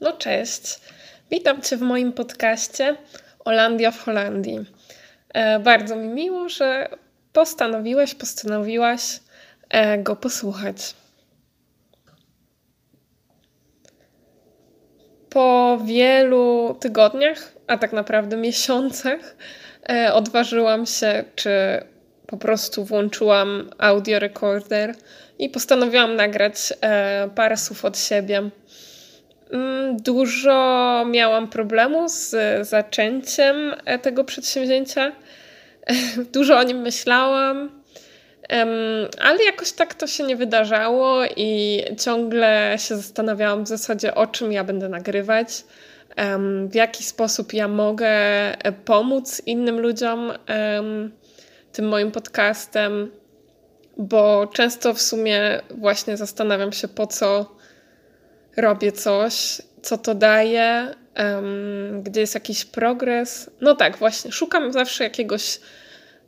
No cześć. Witam Cię w moim podcaście Holandia w Holandii. E, bardzo mi miło, że postanowiłeś, postanowiłaś e, go posłuchać. Po wielu tygodniach, a tak naprawdę miesiącach, e, odważyłam się, czy po prostu włączyłam audio recorder i postanowiłam nagrać parę słów od siebie. Mm, dużo miałam problemu z zaczęciem e, tego przedsięwzięcia. Dużo o nim myślałam, ale jakoś tak to się nie wydarzało i ciągle się zastanawiałam w zasadzie, o czym ja będę nagrywać, w jaki sposób ja mogę e, pomóc innym ludziom tym moim podcastem, bo często w sumie właśnie zastanawiam się, po co robię coś, co to daje, um, gdzie jest jakiś progres. No tak, właśnie, szukam zawsze jakiegoś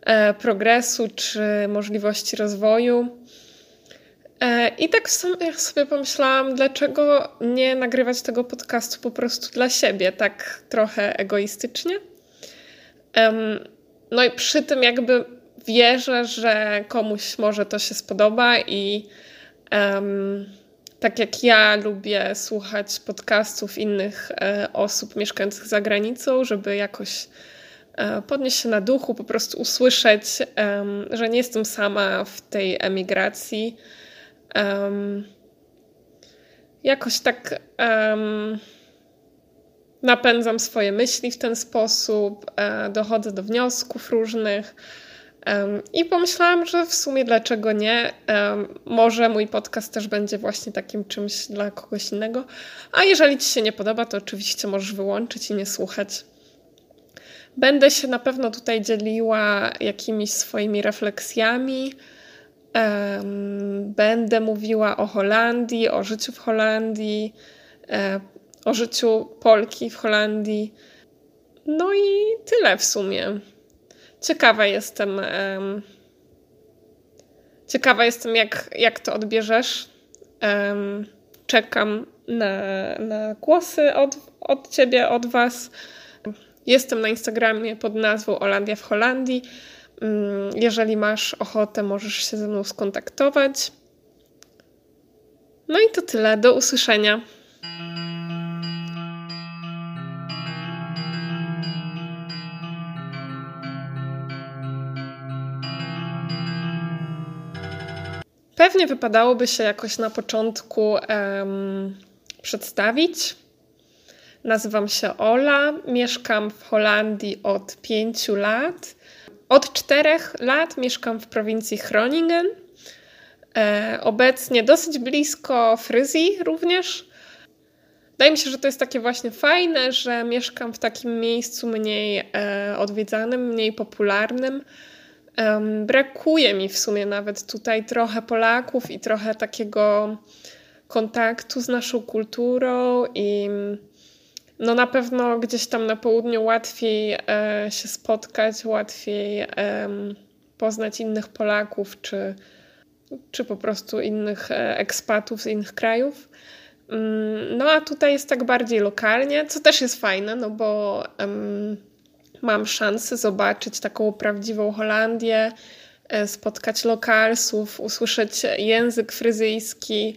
e, progresu czy możliwości rozwoju. E, I tak sobie, sobie pomyślałam, dlaczego nie nagrywać tego podcastu po prostu dla siebie, tak trochę egoistycznie. Um, no i przy tym jakby wierzę, że komuś może to się spodoba i um, tak jak ja lubię słuchać podcastów innych e, osób mieszkających za granicą, żeby jakoś e, podnieść się na duchu, po prostu usłyszeć, że nie jestem sama w tej emigracji. jakoś tak napędzam swoje myśli w ten sposób, e, dochodzę do wniosków różnych. I pomyślałam, że w sumie dlaczego nie? Może mój podcast też będzie właśnie takim czymś dla kogoś innego. A jeżeli Ci się nie podoba, to oczywiście możesz wyłączyć i nie słuchać. Będę się na pewno tutaj dzieliła jakimiś swoimi refleksjami. Będę mówiła o Holandii, o życiu w Holandii, e, o życiu Polki w Holandii. No i tyle w sumie. Ciekawa jestem. Um, ciekawa jestem, jak, jak to odbierzesz. Um, czekam na, na głosy od, od ciebie, od was. Jestem na Instagramie pod nazwą Olandia w Holandii. Um, jeżeli masz ochotę, możesz się ze mną skontaktować. No i to tyle. Do usłyszenia. Pewnie wypadałoby się jakoś na początku um, przedstawić. Nazywam się Ola, mieszkam w Holandii od pięciu lat. Od czterech lat mieszkam w prowincji Groningen. E, obecnie dosyć blisko Fryzji również. Wydaje mi się, że to jest takie właśnie fajne, że mieszkam w takim miejscu mniej e, odwiedzanym, mniej popularnym Um, brakuje mi w sumie nawet tutaj trochę Polaków i trochę takiego kontaktu z naszą kulturą i no na pewno gdzieś tam na południu łatwiej e, się spotkać, łatwiej e, poznać innych Polaków czy, czy po prostu innych e, ekspatów z innych krajów. Um, no a tutaj jest tak bardziej lokalnie, co też jest fajne, no bo mam szansę zobaczyć taką prawdziwą Holandię, e, spotkać lokalsów, usłyszeć język fryzyjski,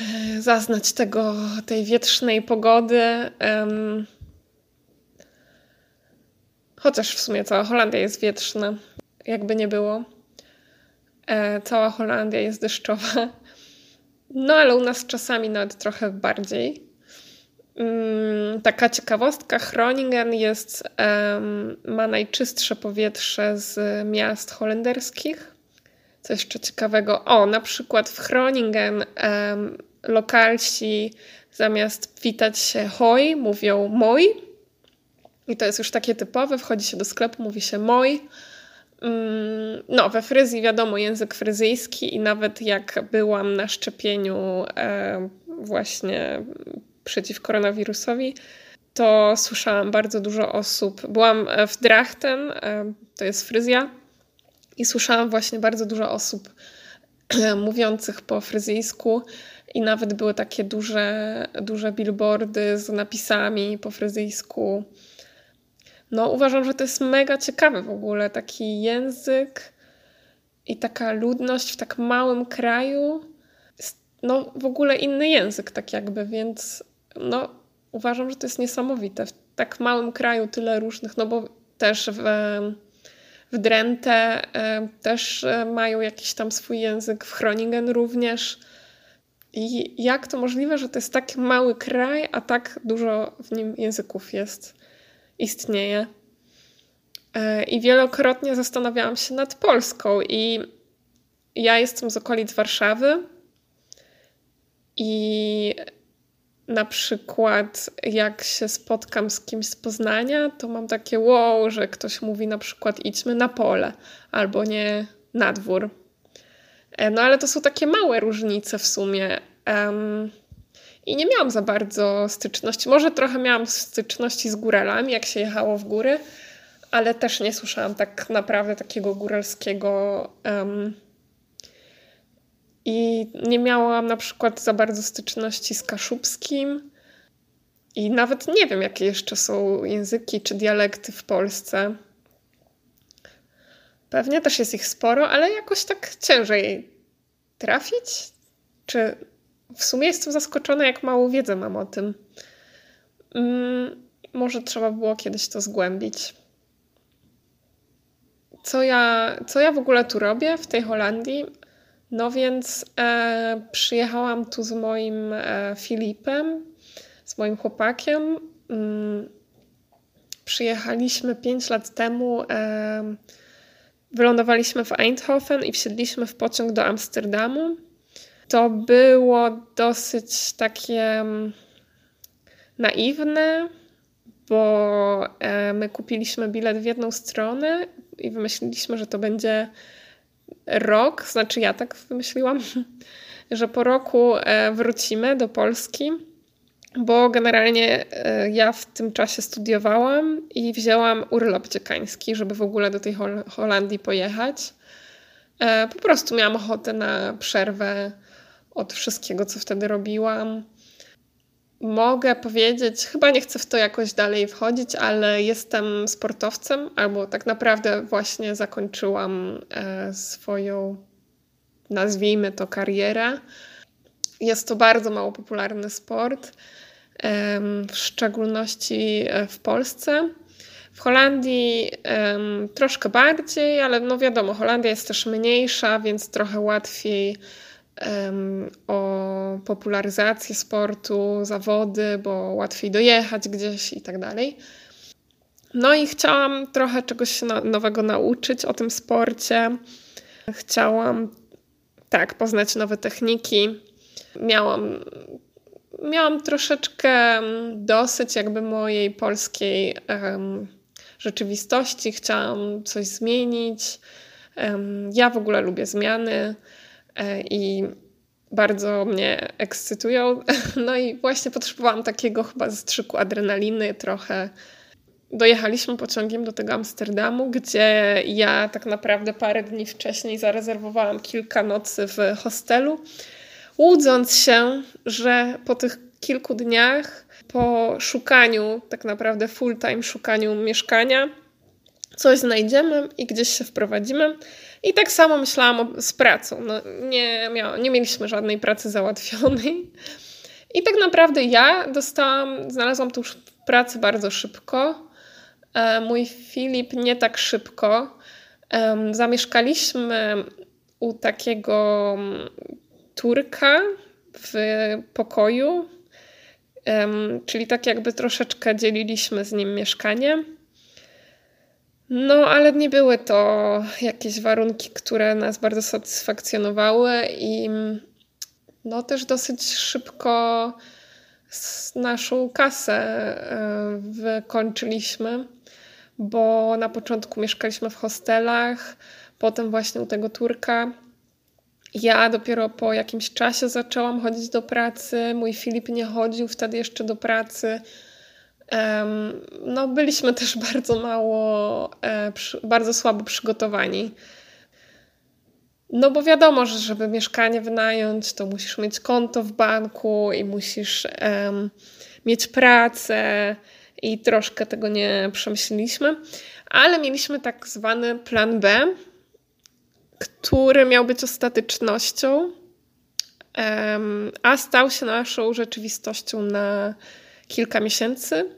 e, zaznać tego, tej wietrznej pogody. Chociaż w sumie cała Holandia jest wietrzna, jakby nie było. E, cała Holandia jest deszczowa. No ale u nas czasami nawet trochę bardziej. Mm, taka ciekawostka, Groningen jest, ma najczystsze powietrze z miast holenderskich. Co jeszcze ciekawego? O, na przykład w Groningen lokalsi zamiast witać się hoj, mówią moj. I to jest już takie typowe, wchodzi się do sklepu, mówi się moj. Mm, no, we Fryzji wiadomo język fryzyjski i nawet jak byłam na szczepieniu właśnie przeciw koronawirusowi, to słyszałam bardzo dużo osób. Byłam w Drachten, e, to jest fryzja, i słyszałam właśnie bardzo dużo osób mówiących po fryzyjsku i nawet były takie duże, duże billboardy z napisami po fryzyjsku. No, uważam, że to jest mega ciekawe w ogóle taki język i taka ludność w tak małym kraju. No, w ogóle inny język, tak jakby, więc no, uważam, że to jest niesamowite. W tak małym kraju tyle różnych, no bo też w, w Drenthe e, też e, mają jakiś tam swój język, w Groningen również. I jak to możliwe, że to jest tak mały kraj, a tak dużo w nim języków jest, istnieje? E, I wielokrotnie zastanawiałam się nad Polską. I ja jestem z okolic Warszawy. I na przykład, jak się spotkam z kimś z Poznania, to mam takie wow, że ktoś mówi na przykład idźmy na pole albo nie na dwór. E, no ale to są takie małe różnice w sumie. Um, I nie miałam za bardzo styczności. Może trochę miałam styczności z góralami, jak się jechało w góry, ale też nie słyszałam tak naprawdę takiego góralskiego. Um, I nie miałam na przykład za bardzo styczności z kaszubskim. I nawet nie wiem, jakie jeszcze są języki czy dialekty w Polsce. Pewnie też jest ich sporo, ale jakoś tak ciężej trafić. Czy w sumie jestem zaskoczona, jak mało wiedzy mam o tym. Mm, może trzeba było kiedyś to zgłębić. Co ja, co ja w ogóle tu robię w tej Holandii? No więc e, przyjechałam tu z moim e, Filipem, z moim chłopakiem. Mm, przyjechaliśmy 5 lat temu. E, wylądowaliśmy w Eindhoven i wsiedliśmy w pociąg do Amsterdamu. To było dosyć takie mm, naiwne, bo e, my kupiliśmy bilet w jedną stronę i wymyśliliśmy, że to będzie rok, znaczy ja tak wymyśliłam, że po roku e, wrócimy do Polski, bo generalnie e, ja w tym czasie studiowałam i wzięłam urlop dziekański, żeby w ogóle do tej Holandii pojechać. Po prostu miałam ochotę na przerwę od wszystkiego, co wtedy robiłam. Mogę powiedzieć, chyba nie chcę w to jakoś dalej wchodzić, ale jestem sportowcem, albo tak naprawdę właśnie zakończyłam e, swoją, nazwijmy to, karierę. Jest to bardzo mało popularny sport, w szczególności e, w Polsce. W Holandii troszkę bardziej, ale no wiadomo, Holandia jest też mniejsza, więc trochę łatwiej o popularyzację sportu, zawody, bo łatwiej dojechać gdzieś i tak dalej. No i chciałam trochę czegoś nowego nauczyć o tym sporcie. Chciałam, tak, poznać nowe techniki. Miałam, miałam troszeczkę dosyć jakby mojej polskiej um, rzeczywistości. Chciałam coś zmienić. Um, ja w ogóle lubię zmiany. E, i bardzo mnie ekscytują. No i właśnie potrzebowałam takiego chyba zastrzyku adrenaliny trochę. Dojechaliśmy pociągiem do tego Amsterdamu, gdzie ja tak naprawdę parę dni wcześniej zarezerwowałam kilka nocy w hostelu, łudząc się, że po tych kilku dniach, po szukaniu, tak naprawdę full-time szukaniu mieszkania, coś znajdziemy i gdzieś się wprowadzimy. I tak samo myślałam z pracą. No, nie, nie mieliśmy żadnej pracy załatwionej. I tak naprawdę ja dostałam, znalazłam tu pracę bardzo szybko. E, mój Filip nie tak szybko. Zamieszkaliśmy u takiego mm, Turka w pokoju, czyli tak jakby troszeczkę dzieliliśmy z nim mieszkanie. No, ale nie były to jakieś warunki, które nas bardzo satysfakcjonowały i no też dosyć szybko naszą kasę e, wykończyliśmy, bo na początku mieszkaliśmy w hostelach, potem właśnie u tego Turka. Ja dopiero po jakimś czasie zaczęłam chodzić do pracy. Mój Filip nie chodził wtedy jeszcze do pracy. No, byliśmy też bardzo mało, e, bardzo słabo przygotowani. No bo wiadomo, że żeby mieszkanie wynająć, to musisz mieć konto w banku i musisz um, mieć pracę i troszkę tego nie przemyśleliśmy, ale mieliśmy tak zwany plan B, który miał być ostatecznością, um, a stał się naszą rzeczywistością na kilka miesięcy.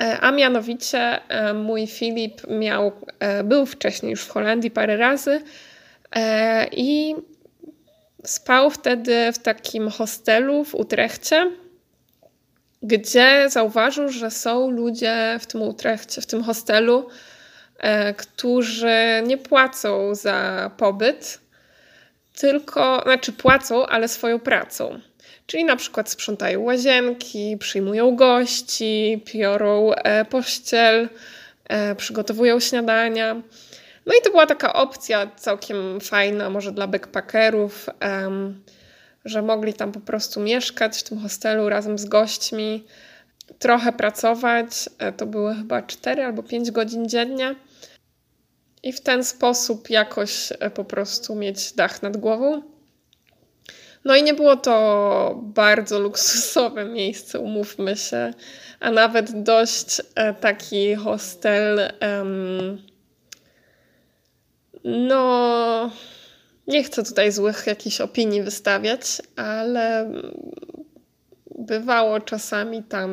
E, a mianowicie e, mój Filip miał, e, był wcześniej już w Holandii parę razy i spał wtedy w takim hostelu w Utrechcie, gdzie zauważył, że są ludzie w tym Utrechcie, w tym hostelu, którzy nie płacą za pobyt, tylko, znaczy płacą, ale swoją pracą. Czyli na przykład sprzątają łazienki, przyjmują gości, piorą e, pościel, e, przygotowują śniadania. No i to była taka opcja całkiem fajna, może dla backpackerów, że mogli tam po prostu mieszkać w tym hostelu razem z gośćmi, trochę pracować. E, to były chyba 4 albo 5 godzin dziennie. I w ten sposób jakoś po prostu mieć dach nad głową. No i nie było to bardzo luksusowe miejsce, umówmy się, a nawet dość e, taki hostel. Um, no, nie chcę tutaj złych jakichś opinii wystawiać, ale bywało czasami tam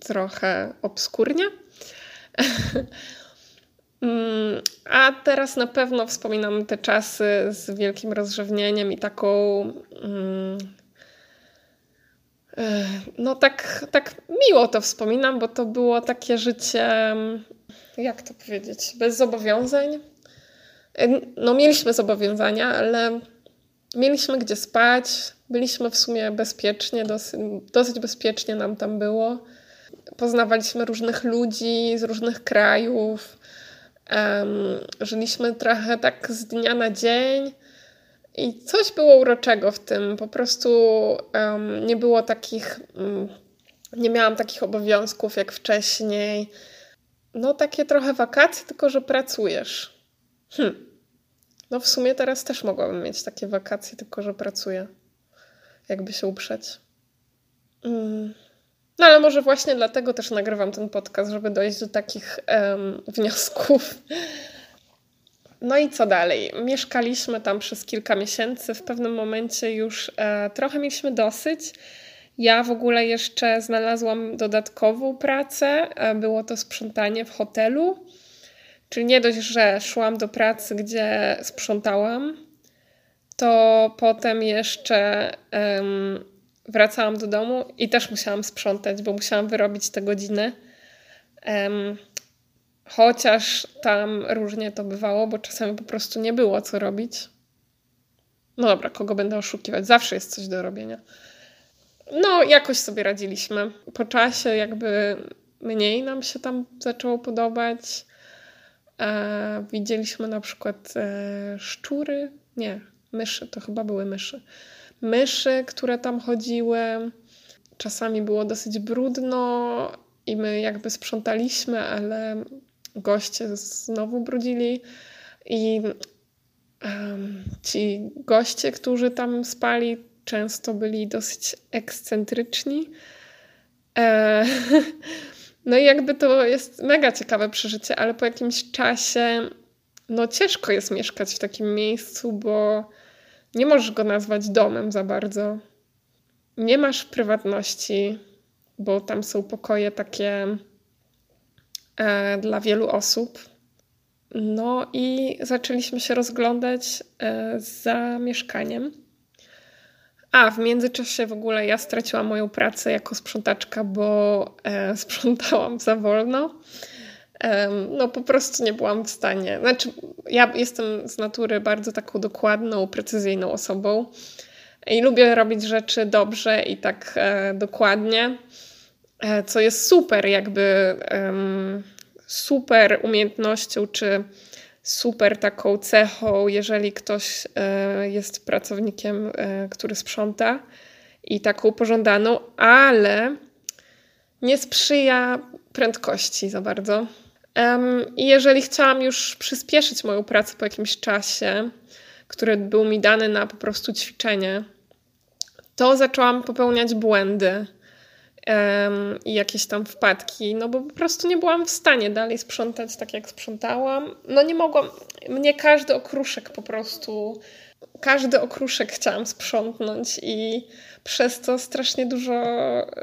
trochę obskurnie. Mm, a teraz na pewno wspominam te czasy z wielkim rozrzewnieniem i taką. Mm, e, no, tak, tak miło to wspominam, bo to było takie życie, jak to powiedzieć, bez zobowiązań. E, no, mieliśmy zobowiązania, ale mieliśmy gdzie spać, byliśmy w sumie bezpiecznie, dosyć, dosyć bezpiecznie nam tam było. Poznawaliśmy różnych ludzi z różnych krajów żyliśmy trochę tak z dnia na dzień i coś było uroczego w tym. Po prostu um, nie było takich, um, nie miałam takich obowiązków jak wcześniej. No takie trochę wakacje, tylko że pracujesz. Hm. No w sumie teraz też mogłabym mieć takie wakacje, tylko że pracuję. Jakby się uprzeć. Mm. No ale może właśnie dlatego też nagrywam ten podcast, żeby dojść do takich um, wniosków. No i co dalej? Mieszkaliśmy tam przez kilka miesięcy. W pewnym momencie już e, trochę mieliśmy dosyć. Ja w ogóle jeszcze znalazłam dodatkową pracę. E, było to sprzątanie w hotelu. Czyli nie dość, że szłam do pracy, gdzie sprzątałam, to potem jeszcze um, wracałam do domu i też musiałam sprzątać, bo musiałam wyrobić te godziny. Um, chociaż tam różnie to bywało, bo czasami po prostu nie było co robić. No dobra, kogo będę oszukiwać? Zawsze jest coś do robienia. No, jakoś sobie radziliśmy. Po czasie jakby mniej nam się tam zaczęło podobać. E, widzieliśmy na przykład e, szczury. Nie, myszy, to chyba były myszy myszy, które tam chodziły. Czasami było dosyć brudno i my jakby sprzątaliśmy, ale goście znowu brudzili. I um, ci goście, którzy tam spali, często byli dosyć ekscentryczni. E, no i jakby to jest mega ciekawe przeżycie, ale po jakimś czasie no ciężko jest mieszkać w takim miejscu, bo nie możesz go nazwać domem za bardzo. Nie masz prywatności, bo tam są pokoje takie e, dla wielu osób. No i zaczęliśmy się rozglądać e, za mieszkaniem. A w międzyczasie w ogóle ja straciłam moją pracę jako sprzątaczka, bo e, sprzątałam za wolno no po prostu nie byłam w stanie. Znaczy, ja jestem z natury bardzo taką dokładną, precyzyjną osobą i lubię robić rzeczy dobrze i tak e, dokładnie, e, co jest super, jakby super umiejętnością, czy super taką cechą, jeżeli ktoś e, jest pracownikiem, który sprząta i taką pożądaną, ale nie sprzyja prędkości za bardzo. I jeżeli chciałam już przyspieszyć moją pracę po jakimś czasie, który był mi dany na po prostu ćwiczenie, to zaczęłam popełniać błędy i jakieś tam wpadki, no bo po prostu nie byłam w stanie dalej sprzątać tak, jak sprzątałam. No nie mogłam, mnie każdy okruszek po prostu, każdy okruszek chciałam sprzątnąć i przez to strasznie dużo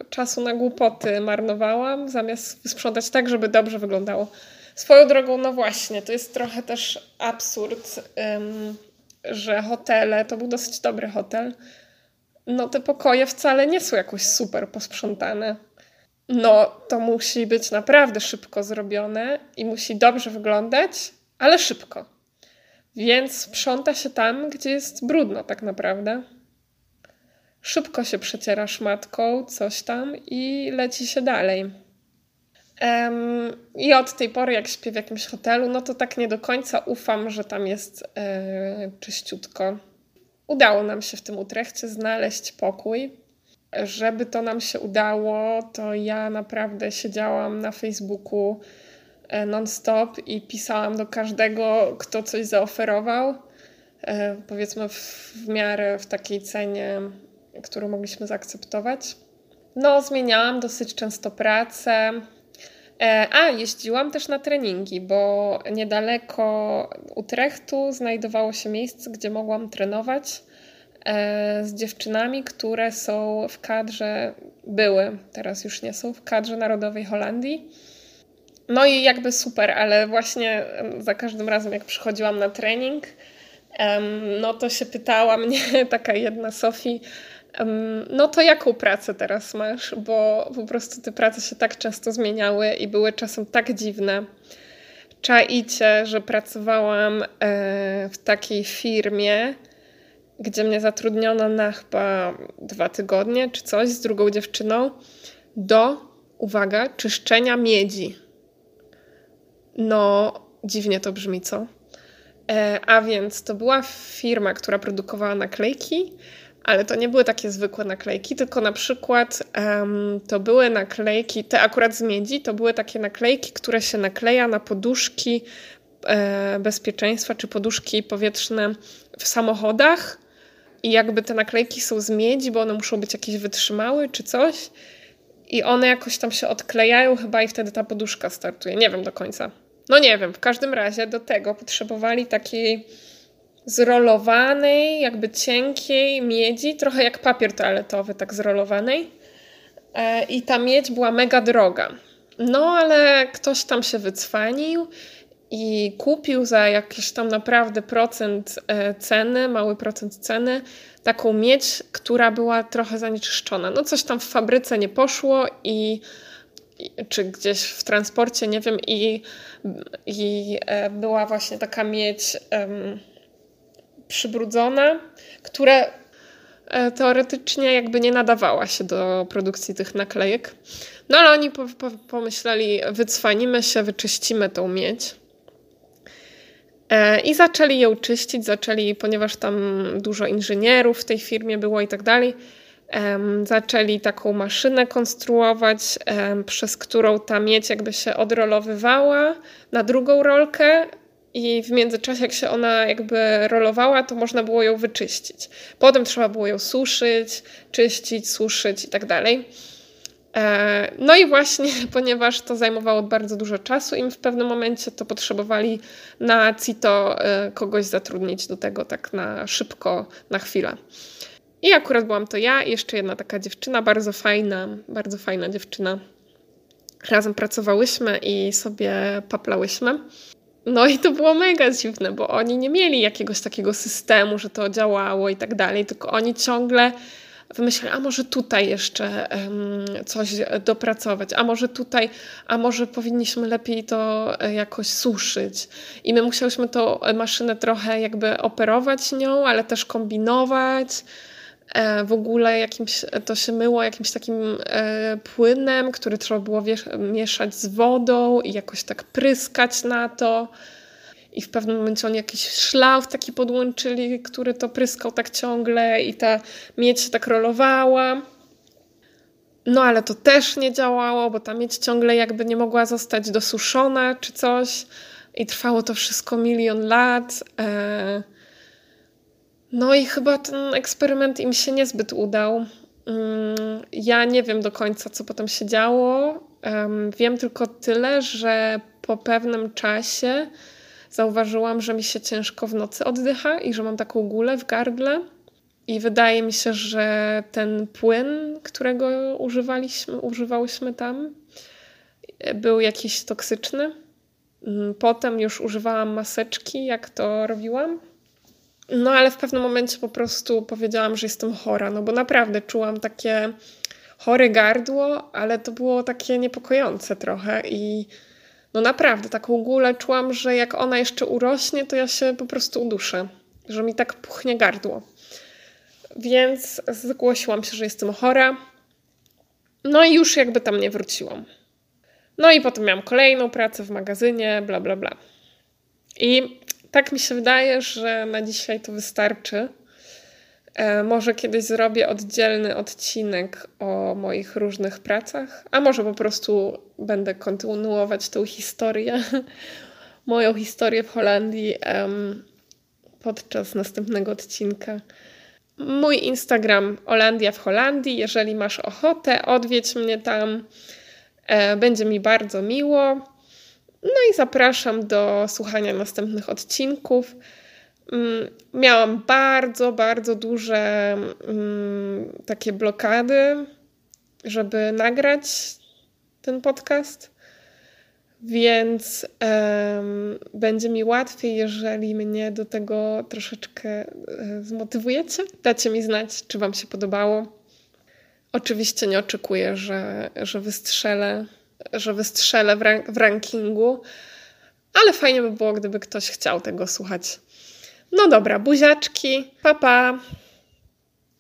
czasu na głupoty marnowałam, zamiast sprzątać tak, żeby dobrze wyglądało. Swoją drogą, no właśnie, to jest trochę też absurd, że hotele, to był dosyć dobry hotel, no te pokoje wcale nie są jakoś super posprzątane. No to musi być naprawdę szybko zrobione i musi dobrze wyglądać, ale szybko. Więc sprząta się tam, gdzie jest brudno tak naprawdę. Szybko się przeciera szmatką, coś tam i leci się dalej. Um, I od tej pory, jak śpię w jakimś hotelu, no to tak nie do końca ufam, że tam jest e, czyściutko. Udało nam się w tym Utrechcie znaleźć pokój. Żeby to nam się udało, to ja naprawdę siedziałam na Facebooku non-stop i pisałam do każdego, kto coś zaoferował. E, powiedzmy w, w miarę w takiej cenie, którą mogliśmy zaakceptować. No, zmieniałam dosyć często pracę. E, a, jeździłam też na treningi, bo niedaleko Utrechtu znajdowało się miejsce, gdzie mogłam trenować e, z dziewczynami, które są w kadrze, były, teraz już nie są, w kadrze narodowej Holandii. No i jakby super, ale właśnie za każdym razem, jak przychodziłam na trening, no to się pytała mnie taka jedna Sofii, no to jaką pracę teraz masz? Bo po prostu te prace się tak często zmieniały i były czasem tak dziwne. Czaicie, że pracowałam e, w takiej firmie, gdzie mnie zatrudniono na chyba dwa tygodnie czy coś z drugą dziewczyną do, uwaga, czyszczenia miedzi. No, dziwnie to brzmi, co? E, a więc to była firma, która produkowała naklejki ale to nie były takie zwykłe naklejki, tylko na przykład um, to były naklejki, te akurat z miedzi, to były takie naklejki, które się nakleja na poduszki e, bezpieczeństwa czy poduszki powietrzne w samochodach. I jakby te naklejki są z miedzi, bo one muszą być jakieś wytrzymałe czy coś. I one jakoś tam się odklejają chyba i wtedy ta poduszka startuje. Nie wiem do końca. No nie wiem, w każdym razie do tego potrzebowali takiej zrolowanej, jakby cienkiej miedzi, trochę jak papier toaletowy, tak zrolowanej. E, I ta miedź była mega droga. No, ale ktoś tam się wycwanił i kupił za jakiś tam naprawdę procent e, ceny, mały procent ceny, taką miedź, która była trochę zanieczyszczona. No, coś tam w fabryce nie poszło i czy gdzieś w transporcie, nie wiem, i, i e, była właśnie taka miedź przybrudzona, która e, teoretycznie jakby nie nadawała się do produkcji tych naklejek. No ale oni po, po, pomyśleli, wycwanimy się, wyczyścimy tą miedź. E, I zaczęli ją czyścić, zaczęli, ponieważ tam dużo inżynierów w tej firmie było i tak dalej, zaczęli taką maszynę konstruować, przez którą ta miedź jakby się odrolowywała na drugą rolkę, i w międzyczasie, jak się ona jakby rolowała, to można było ją wyczyścić. Potem trzeba było ją suszyć, czyścić, suszyć i tak dalej. E, no i właśnie, ponieważ to zajmowało bardzo dużo czasu, im w pewnym momencie to potrzebowali na CITO e, kogoś zatrudnić do tego tak na szybko, na chwilę. I akurat byłam to ja i jeszcze jedna taka dziewczyna, bardzo fajna, bardzo fajna dziewczyna. Razem pracowałyśmy i sobie paplałyśmy. No i to było mega dziwne, bo oni nie mieli jakiegoś takiego systemu, że to działało i tak dalej, tylko oni ciągle wymyślali, a może tutaj jeszcze um, coś dopracować, a może tutaj, a może powinniśmy lepiej to e, jakoś suszyć. I my musiałyśmy tą maszynę trochę jakby operować nią, ale też kombinować. E, w ogóle jakimś, to się myło jakimś takim e, płynem, który trzeba było mieszać z wodą i jakoś tak pryskać na to. I w pewnym momencie oni jakiś szlauf taki podłączyli, który to pryskał tak ciągle i ta miedź się tak rolowała. No ale to też nie działało, bo ta miedź ciągle jakby nie mogła zostać dosuszona czy coś. I trwało to wszystko milion lat. E No i chyba ten eksperyment im się niezbyt udał. Mm, ja nie wiem do końca, co potem się działo. Wiem tylko tyle, że po pewnym czasie zauważyłam, że mi się ciężko w nocy oddycha i że mam taką gulę w gardle. I wydaje mi się, że ten płyn, którego używaliśmy, używałyśmy tam, był jakiś toksyczny. Mm, potem już używałam maseczki, jak to robiłam. No ale w pewnym momencie po prostu powiedziałam, że jestem chora, no bo naprawdę czułam takie chore gardło, ale to było takie niepokojące trochę i no naprawdę taką gulę czułam, że jak ona jeszcze urośnie, to ja się po prostu uduszę, że mi tak puchnie gardło. Więc zgłosiłam się, że jestem chora. No i już jakby tam nie wróciłam. No i potem miałam kolejną pracę w magazynie, bla bla bla. I tak mi się wydaje, że na dzisiaj to wystarczy. E, może kiedyś zrobię oddzielny odcinek o moich różnych pracach, a może po prostu będę kontynuować tą historię, moją historię w Holandii podczas następnego odcinka. Mój Instagram Holandia w Holandii. Jeżeli masz ochotę, odwiedź mnie tam. E, będzie mi bardzo miło. No i zapraszam do słuchania następnych odcinków. Mm, miałam bardzo, bardzo duże mm, takie blokady, żeby nagrać ten podcast, więc um, będzie mi łatwiej, jeżeli mnie do tego troszeczkę e, zmotywujecie. Dacie mi znać, czy Wam się podobało. Oczywiście nie oczekuję, że, że wystrzelę, że wystrzelę w, rank w rankingu, ale fajnie by było, gdyby ktoś chciał tego słuchać. No dobra, buziaczki, papa. Pa.